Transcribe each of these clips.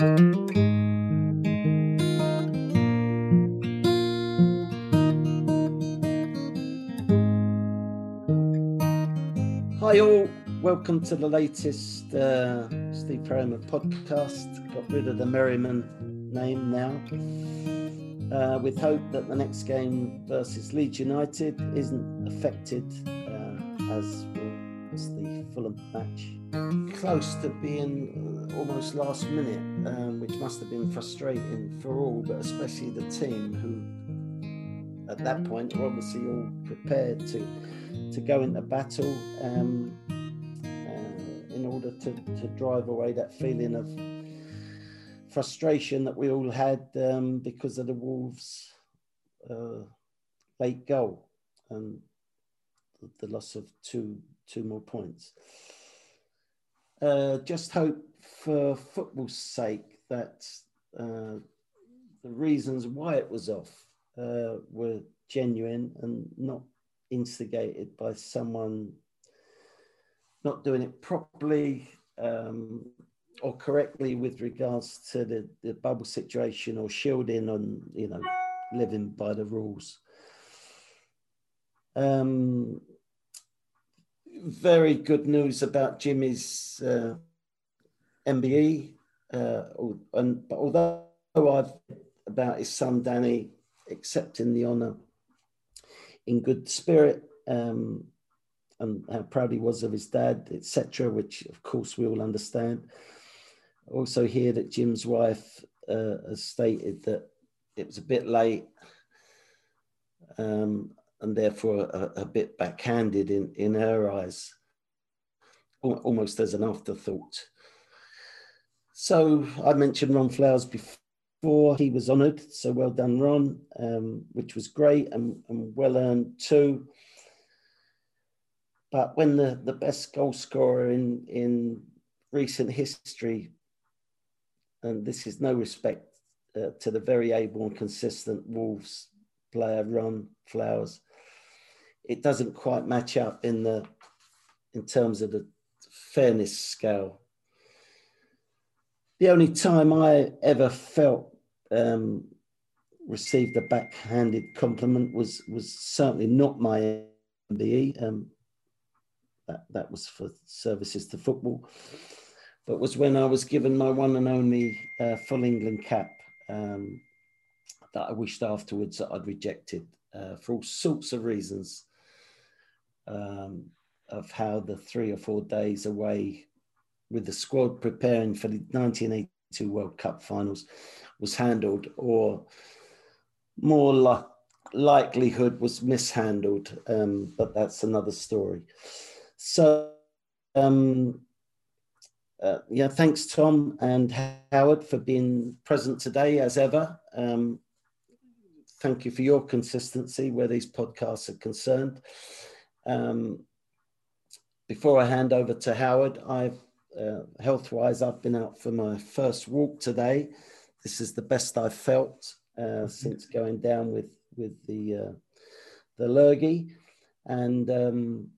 Hi, all. Welcome to the latest uh, Steve Perryman podcast. Got rid of the Merriman name now. Uh, with hope that the next game versus Leeds United isn't affected uh, as was the Fulham match. Close to being uh, almost last minute, um, which must have been frustrating for all, but especially the team who, at that point, were obviously all prepared to to go into battle um, uh, in order to, to drive away that feeling of frustration that we all had um, because of the Wolves' uh, late goal and the loss of two two more points. Uh, just hope for football's sake that uh, the reasons why it was off uh, were genuine and not instigated by someone not doing it properly um, or correctly with regards to the, the bubble situation or shielding on, you know, living by the rules. Um, very good news about Jimmy's uh, MBE. Uh, and, although I've about his son Danny accepting the honour in good spirit um, and how proud he was of his dad, etc., which of course we all understand. Also, hear that Jim's wife uh, has stated that it was a bit late um, and therefore a, a, bit backhanded in, in her eyes, almost as an afterthought. So I mentioned Ron Flowers before he was honoured. So well done, Ron, um, which was great and, and, well earned too. But when the, the best goal scorer in, in recent history, and this is no respect uh, to the very able and consistent Wolves player, Ron Flowers, it doesn't quite match up in the in terms of the fairness scale. The only time I ever felt um, received a backhanded compliment was was certainly not my MBE. Um, that, that was for services to football, but was when I was given my one and only uh, full England cap um, that I wished afterwards that I'd rejected uh, for all sorts of reasons um, of how the three or four days away with the squad preparing for the 1982 World Cup finals was handled, or more li- likelihood was mishandled. Um, but that's another story. So, um, uh, yeah, thanks, Tom and Howard, for being present today as ever. Um, thank you for your consistency where these podcasts are concerned. Um, before I hand over to Howard, I've uh, health wise, I've been out for my first walk today this is the best I've felt uh, mm-hmm. since going down with with the uh, the lurgy, and um,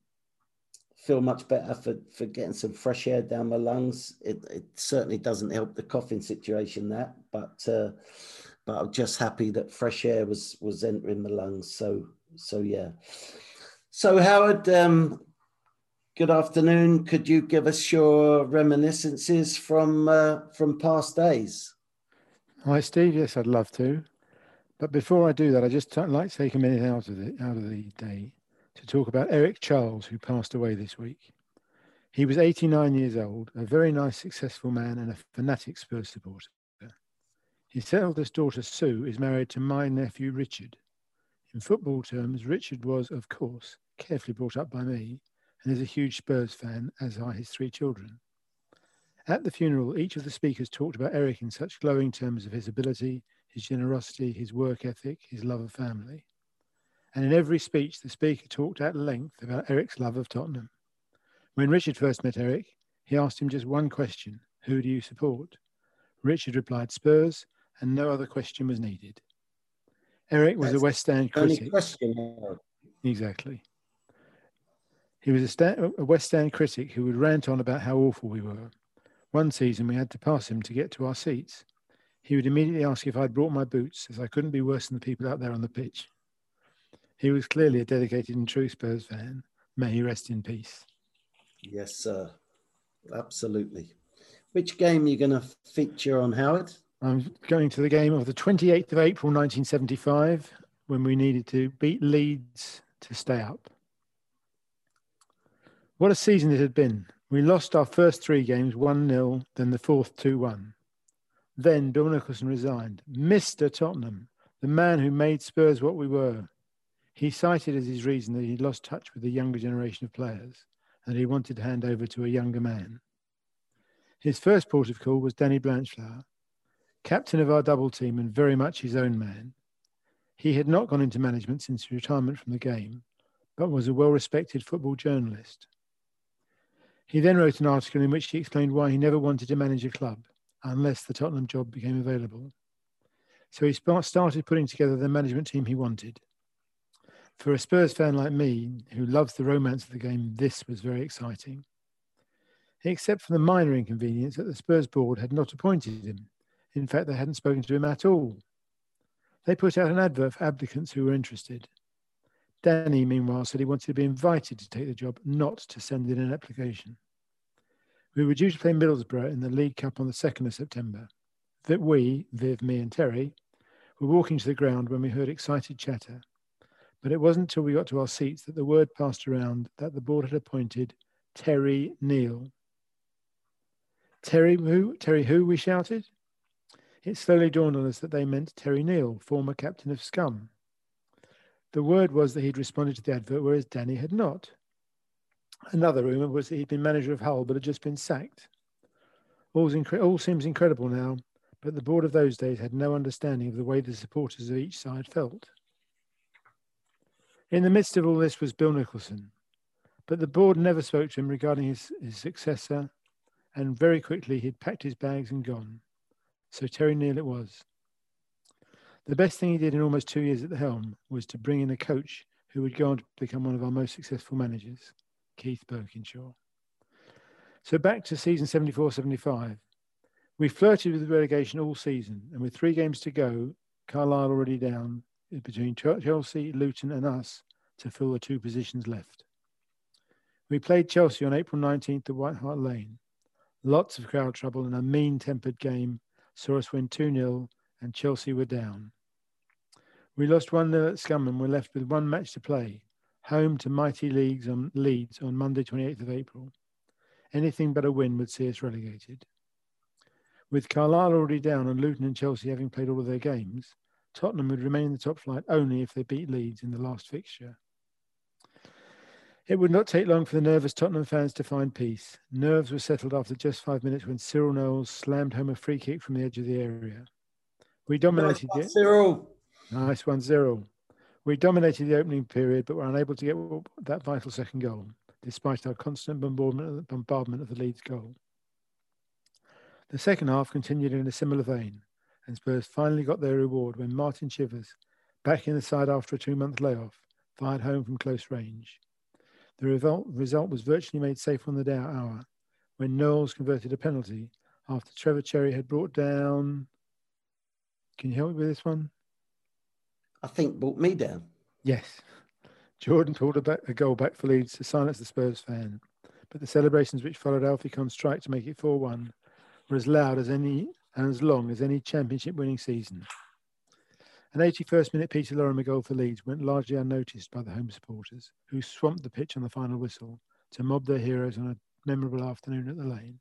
feel much better for for getting some fresh air down my lungs. It, it certainly doesn't help the coughing situation that, but uh, but I'm just happy that fresh air was was entering my lungs. So so yeah. So Howard, um, good afternoon. Could you give us your reminiscences from uh, from past days? Hi, Steve. Yes, I'd love to. But before I do that, I just like to take a minute out of the out of the day to talk about Eric Charles, who passed away this week. He was 89 years old, a very nice, successful man, and a fanatic Spurs supporter. His eldest daughter, Sue, is married to my nephew, Richard. In football terms, Richard was, of course, carefully brought up by me and is a huge Spurs fan, as are his three children. At the funeral, each of the speakers talked about Eric in such glowing terms of his ability, his generosity, his work ethic, his love of family. And in every speech, the speaker talked at length about Eric's love of Tottenham. When Richard first met Eric, he asked him just one question Who do you support? Richard replied Spurs, and no other question was needed. Eric was That's a West End critic. Question. Exactly. He was a, a West End critic who would rant on about how awful we were One season we had to pass him to get to our seats. He would immediately ask if I'd brought my boots, as I couldn't be worse than the people out there on the pitch. He was clearly a dedicated and true Spurs fan. May he rest in peace. Yes, sir. Absolutely. Which game are you going to feature on, Howard? I'm going to the game of the 28th of April 1975 when we needed to beat Leeds to stay up. What a season it had been. We lost our first three games 1 0, then the fourth 2 1. Then Bill Nicholson resigned. Mr. Tottenham, the man who made Spurs what we were. He cited as his reason that he'd lost touch with the younger generation of players and he wanted to hand over to a younger man. His first port of call was Danny Blanchflower, captain of our double team and very much his own man. He had not gone into management since retirement from the game, but was a well respected football journalist. He then wrote an article in which he explained why he never wanted to manage a club unless the Tottenham job became available. So he started putting together the management team he wanted. For a Spurs fan like me, who loves the romance of the game, this was very exciting. Except for the minor inconvenience that the Spurs board had not appointed him. In fact, they hadn't spoken to him at all. They put out an advert for applicants who were interested. Danny, meanwhile, said he wanted to be invited to take the job, not to send in an application. We were due to play Middlesbrough in the League Cup on the 2nd of September. That we, Viv, me, and Terry, were walking to the ground when we heard excited chatter. But it wasn't until we got to our seats that the word passed around that the board had appointed Terry Neill. Terry who? Terry who? We shouted. It slowly dawned on us that they meant Terry Neill, former captain of Scum. The word was that he'd responded to the advert, whereas Danny had not. Another rumour was that he'd been manager of Hull but had just been sacked. Incre- all seems incredible now, but the board of those days had no understanding of the way the supporters of each side felt. In the midst of all this was Bill Nicholson, but the board never spoke to him regarding his, his successor, and very quickly he'd packed his bags and gone. So Terry Neill it was. The best thing he did in almost two years at the helm was to bring in a coach who would go on to become one of our most successful managers, Keith Burkinshaw. So back to season 74 75. We flirted with relegation all season, and with three games to go, Carlisle already down, between Chelsea, Luton, and us to fill the two positions left. We played Chelsea on April 19th at White Hart Lane. Lots of crowd trouble and a mean tempered game saw us win 2 0, and Chelsea were down. We lost 1 0 at Scum and were left with one match to play, home to mighty leagues on Leeds on Monday, 28th of April. Anything but a win would see us relegated. With Carlisle already down and Luton and Chelsea having played all of their games, Tottenham would remain in the top flight only if they beat Leeds in the last fixture. It would not take long for the nervous Tottenham fans to find peace. Nerves were settled after just five minutes when Cyril Knowles slammed home a free kick from the edge of the area. We dominated nice, Cyril. Nice one, Cyril. We dominated the opening period, but were unable to get that vital second goal, despite our constant bombardment of the Leeds goal. The second half continued in a similar vein and Spurs finally got their reward when Martin Chivers, back in the side after a two month layoff, fired home from close range. The result, result was virtually made safe on the day hour when Knowles converted a penalty after Trevor Cherry had brought down. Can you help me with this one? I think brought me down. Yes. Jordan pulled a, back, a goal back for Leeds to silence the Spurs fan, but the celebrations which followed Alfie Conn's strike to make it 4 1 were as loud as any and as long as any championship winning season. An 81st minute Peter Lorimer goal for Leeds went largely unnoticed by the home supporters, who swamped the pitch on the final whistle to mob their heroes on a memorable afternoon at the lane.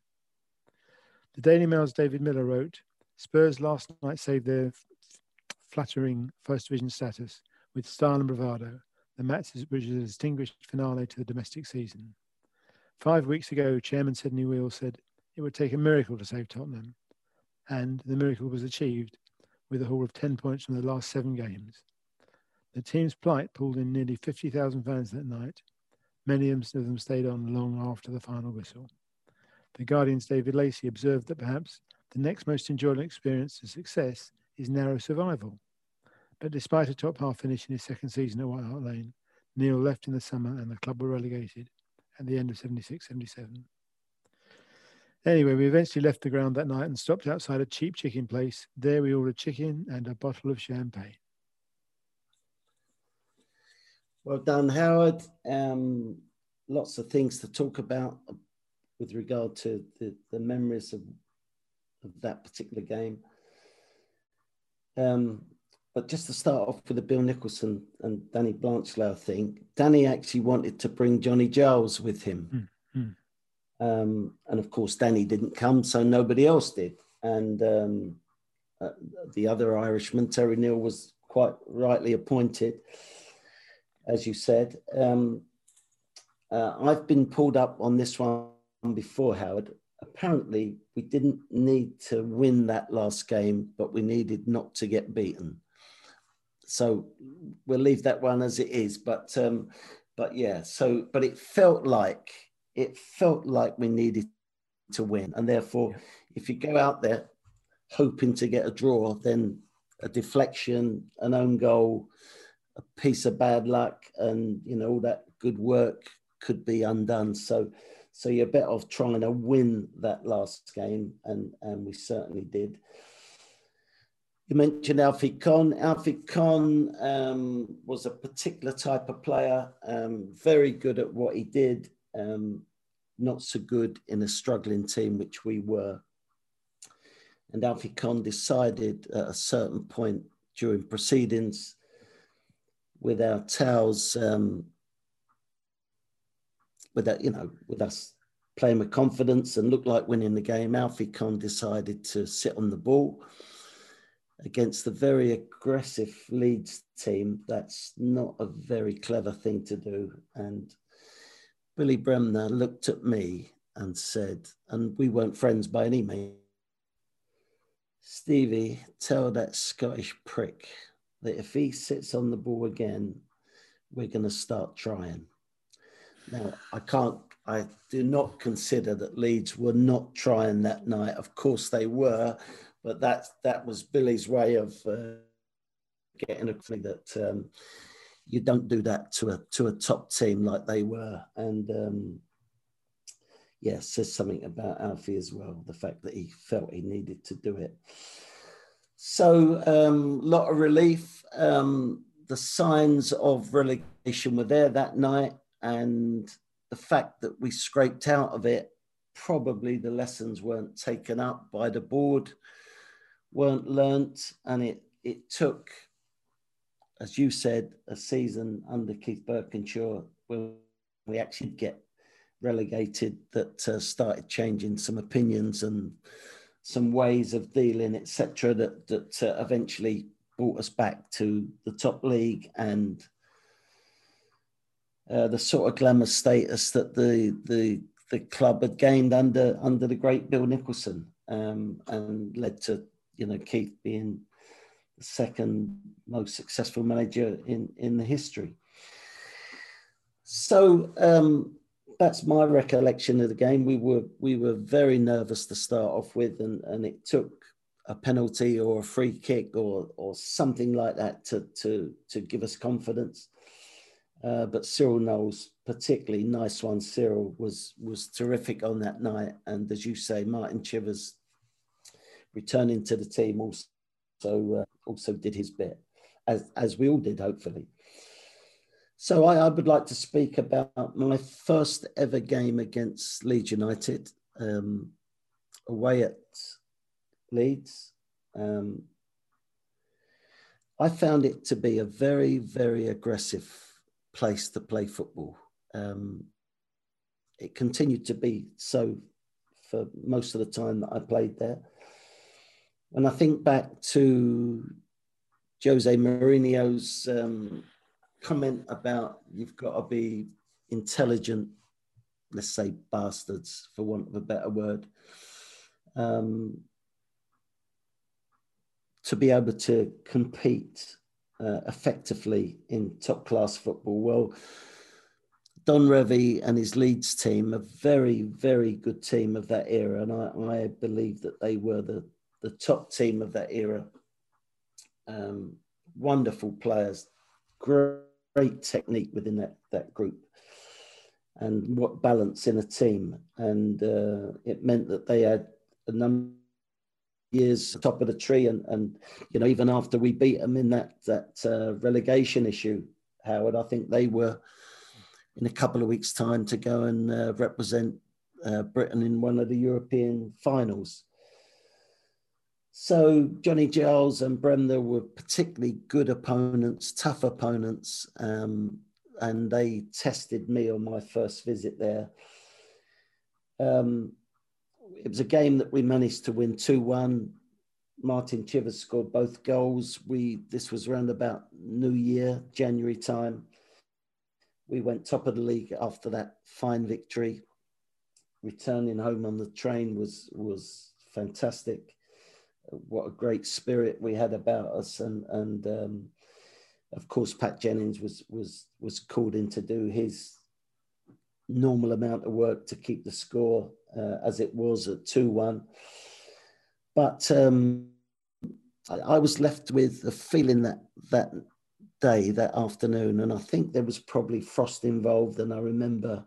The Daily Mail's David Miller wrote Spurs last night saved their flattering First Division status with style and bravado, the match which is a distinguished finale to the domestic season. Five weeks ago, Chairman Sidney Wale said it would take a miracle to save Tottenham, and the miracle was achieved with a haul of 10 points from the last seven games. The team's plight pulled in nearly 50,000 fans that night. Many of them stayed on long after the final whistle. The Guardian's David Lacey observed that perhaps the next most enjoyable experience to success is narrow survival. But despite a top half finish in his second season at White Hart Lane, Neill left in the summer and the club were relegated at the end of 76 77. Anyway, we eventually left the ground that night and stopped outside a cheap chicken place. There we ordered chicken and a bottle of champagne. Well done, Howard. Um, lots of things to talk about with regard to the, the memories of, of that particular game. Um, but just to start off with the Bill Nicholson and Danny Blanchflower thing, Danny actually wanted to bring Johnny Giles with him. Mm-hmm. Um, and of course, Danny didn't come, so nobody else did. And um, uh, the other Irishman, Terry Neill, was quite rightly appointed, as you said. Um, uh, I've been pulled up on this one before, Howard. Apparently, we didn't need to win that last game, but we needed not to get beaten so we'll leave that one as it is. But um, but yeah, so but it felt like it felt like we needed to win, and therefore, yeah. if you go out there hoping to get a draw, then a deflection, an own goal, a piece of bad luck, and you know all that good work could be undone. So so you're better off trying to win that last game, and and we certainly did. You mentioned Alfie Conn. Alfie Conn um, was a particular type of player, um, very good at what he did, um, not so good in a struggling team, which we were. And Alfie Conn decided at a certain point during proceedings with our towels, um, with that, you know, with us playing with confidence and looked like winning the game, Alfie Conn decided to sit on the ball against the very aggressive Leeds team. That's not a very clever thing to do. And Billy Bremner looked at me and said, and we weren't friends by any means, Stevie, tell that Scottish prick that if he sits on the ball again, we're going to start trying. Now, I can't, I do not consider that Leeds were not trying that night. Of course they were, but that that was Billy's way of uh, getting a thing that um, you don't do that to a to a top team like they were, and um, yeah, says something about Alfie as well. The fact that he felt he needed to do it. So a um, lot of relief. Um, the signs of relegation were there that night, and the fact that we scraped out of it probably the lessons weren't taken up by the board weren't learnt, and it it took, as you said, a season under Keith Burkinshaw when we actually get relegated that uh, started changing some opinions and some ways of dealing, etc. That that uh, eventually brought us back to the top league and uh, the sort of glamour status that the the the club had gained under under the great Bill Nicholson um, and led to you know, Keith being second most successful manager in, in the history. So um, that's my recollection of the game. We were we were very nervous to start off with, and, and it took a penalty or a free kick or or something like that to to to give us confidence. Uh, but Cyril Knowles, particularly nice one, Cyril was was terrific on that night, and as you say, Martin Chivers returning to the team also uh, also did his bit, as as we all did, hopefully. So I, I, would like to speak about my first ever game against Leeds United, um, away at Leeds. Um, I found it to be a very, very aggressive place to play football. Um, it continued to be so for most of the time that I played there. When I think back to Jose Mourinho's um, comment about you've got to be intelligent, let's say bastards, for want of a better word, um, to be able to compete uh, effectively in top class football. Well, Don Revie and his Leeds team, a very, very good team of that era. And I, I believe that they were the, the top team of that era. Um, wonderful players, great, technique within that, that group. and what balance in a team. And uh, it meant that they had a number years top of the tree and and you know even after we beat them in that that uh, relegation issue howard i think they were in a couple of weeks time to go and uh, represent uh, britain in one of the european finals so johnny giles and bremner were particularly good opponents tough opponents um, and they tested me on my first visit there um, it was a game that we managed to win 2-1. Martin Chivers scored both goals. We this was around about New Year, January time. We went top of the league after that fine victory. Returning home on the train was was fantastic. What a great spirit we had about us, and and um, of course Pat Jennings was was was called in to do his normal amount of work to keep the score uh, as it was at 2 1. But um, I, I, was left with a feeling that that day, that afternoon, and I think there was probably frost involved. And I remember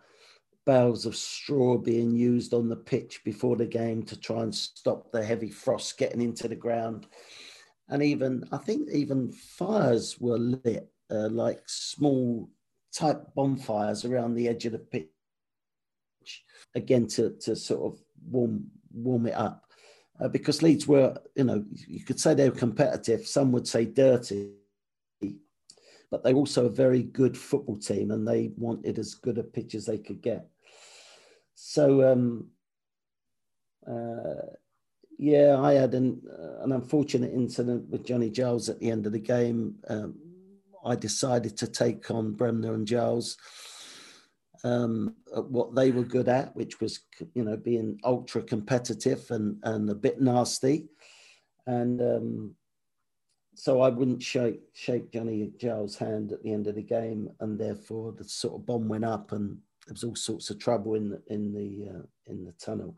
bales of straw being used on the pitch before the game to try and stop the heavy frost getting into the ground. And even, I think, even fires were lit, uh, like small type bonfires around the edge of the pitch. Again to to sort of warm warm it up. Uh, because Leeds were you know you could say they were competitive. Some would say dirty but they're also a very good football team and they wanted as good a pitch as they could get. So um, uh, yeah I had an, uh, an unfortunate incident with Johnny Giles at the end of the game. Um, I decided to take on Bremner and Giles um, what they were good at, which was you know being ultra competitive and and a bit nasty, and um, so I wouldn't shake shake Johnny Giles' hand at the end of the game, and therefore the sort of bomb went up, and there was all sorts of trouble in the in the uh, in the tunnel.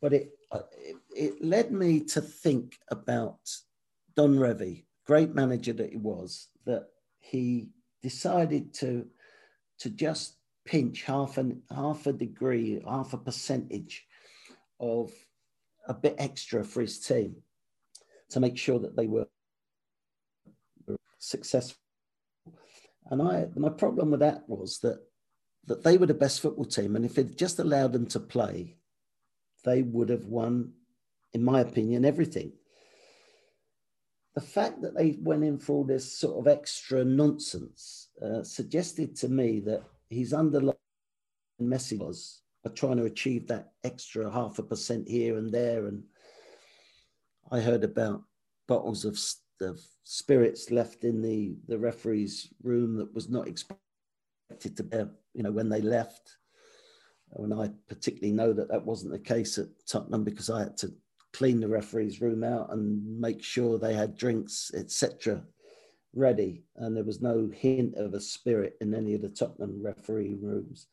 But it, uh, it it led me to think about Don Revie, great manager that he was, that he decided to to just pinch half an half a degree, half a percentage of a bit extra for his team to make sure that they were successful. And I my problem with that was that that they were the best football team, and if it just allowed them to play, they would have won, in my opinion, everything. The fact that they went in for all this sort of extra nonsense uh, suggested to me that his underlying message was trying to achieve that extra half a percent here and there. And I heard about bottles of, of spirits left in the, the referee's room that was not expected to be, you know, when they left. And I particularly know that that wasn't the case at Tottenham because I had to clean the referee's room out and make sure they had drinks, etc ready, and there was no hint of a spirit in any of the Tottenham referee rooms.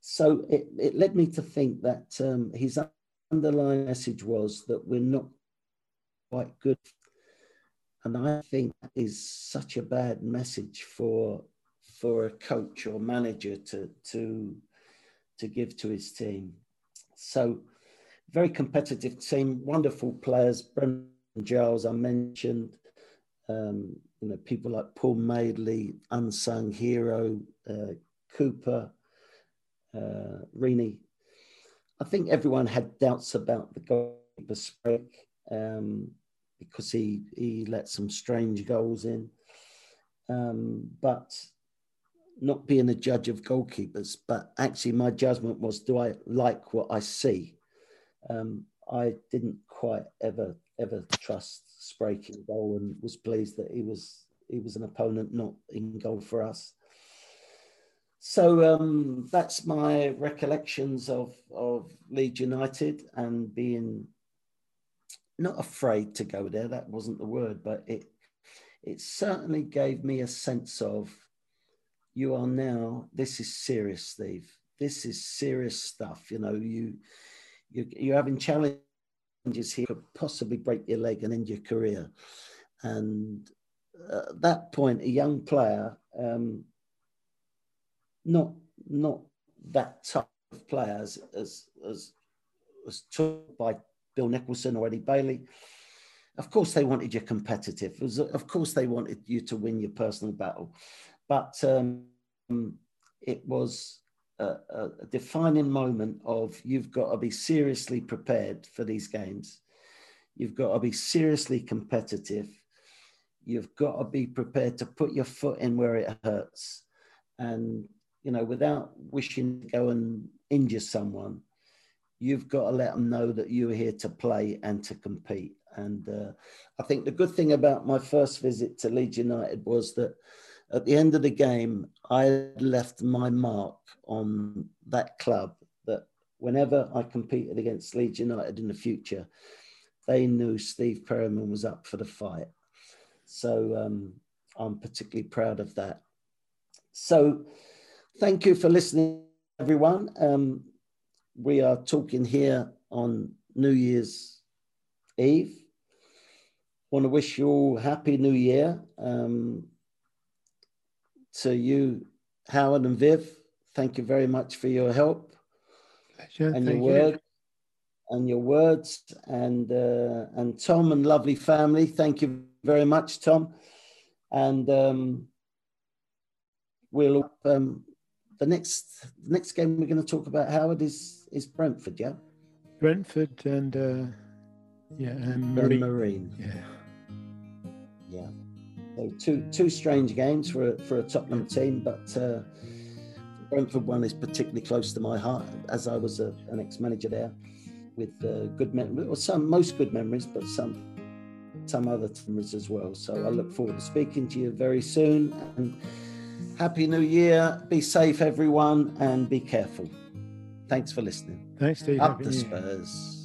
So it, it led me to think that um, his underlying message was that we're not quite good. And I think that is such a bad message for for a coach or manager to to to give to his team. So very competitive team, wonderful players. Brendan Giles, I mentioned, um, you know, people like Paul Madeley, unsung hero, uh, Cooper, uh, Reaney. I think everyone had doubts about the goalkeeper Sprake um, because he he let some strange goals in. Um, but not being a judge of goalkeepers, but actually my judgment was, do I like what I see? Um, I didn't quite ever ever trust Sprake in goal and was pleased that he was he was an opponent not in goal for us. So um, that's my recollections of of Leeds United and being not afraid to go there. That wasn't the word, but it it certainly gave me a sense of you are now. This is serious, Steve. This is serious stuff. You know, you you you're having challenges here could possibly break your leg and end your career. And at that point, a young player, um, not not that type of player as as as was taught by Bill Nicholson or Eddie Baily. Of course, they wanted you competitive. Was, of course, they wanted you to win your personal battle, but um, it was a, a, defining moment of you've got to be seriously prepared for these games. You've got to be seriously competitive. You've got to be prepared to put your foot in where it hurts, and you know, without wishing to go and injure someone, you've got to let them know that you're here to play and to compete. And uh, I think the good thing about my first visit to Leeds United was that at the end of the game, I left my mark on that club that whenever I competed against Leeds United in the future, they knew Steve Perryman was up for the fight. So um, I'm particularly proud of that. So thank you for listening, everyone. Um, we are talking here on New Year's Eve. Want to wish you all happy New Year. Um, to you, Howard and Viv, thank you very much for your help Pleasure, and your word and your words and uh, and Tom and lovely family. Thank you very much, Tom. And um, we'll um, the next the next game we're going to talk about Howard is is Brentford, yeah. Brentford and uh, yeah, and Marine. And Marine. Yeah. Yeah. So two two strange games for a, for a Tottenham team, but uh, Brentford one is particularly close to my heart, as I was a, an ex-manager there, with uh, good memories, or some most good memories, but some some other memories as well. So I look forward to speaking to you very soon and Happy New Year. Be safe, everyone, and be careful. Thanks for listening. Thanks, Steve. Up the Spurs.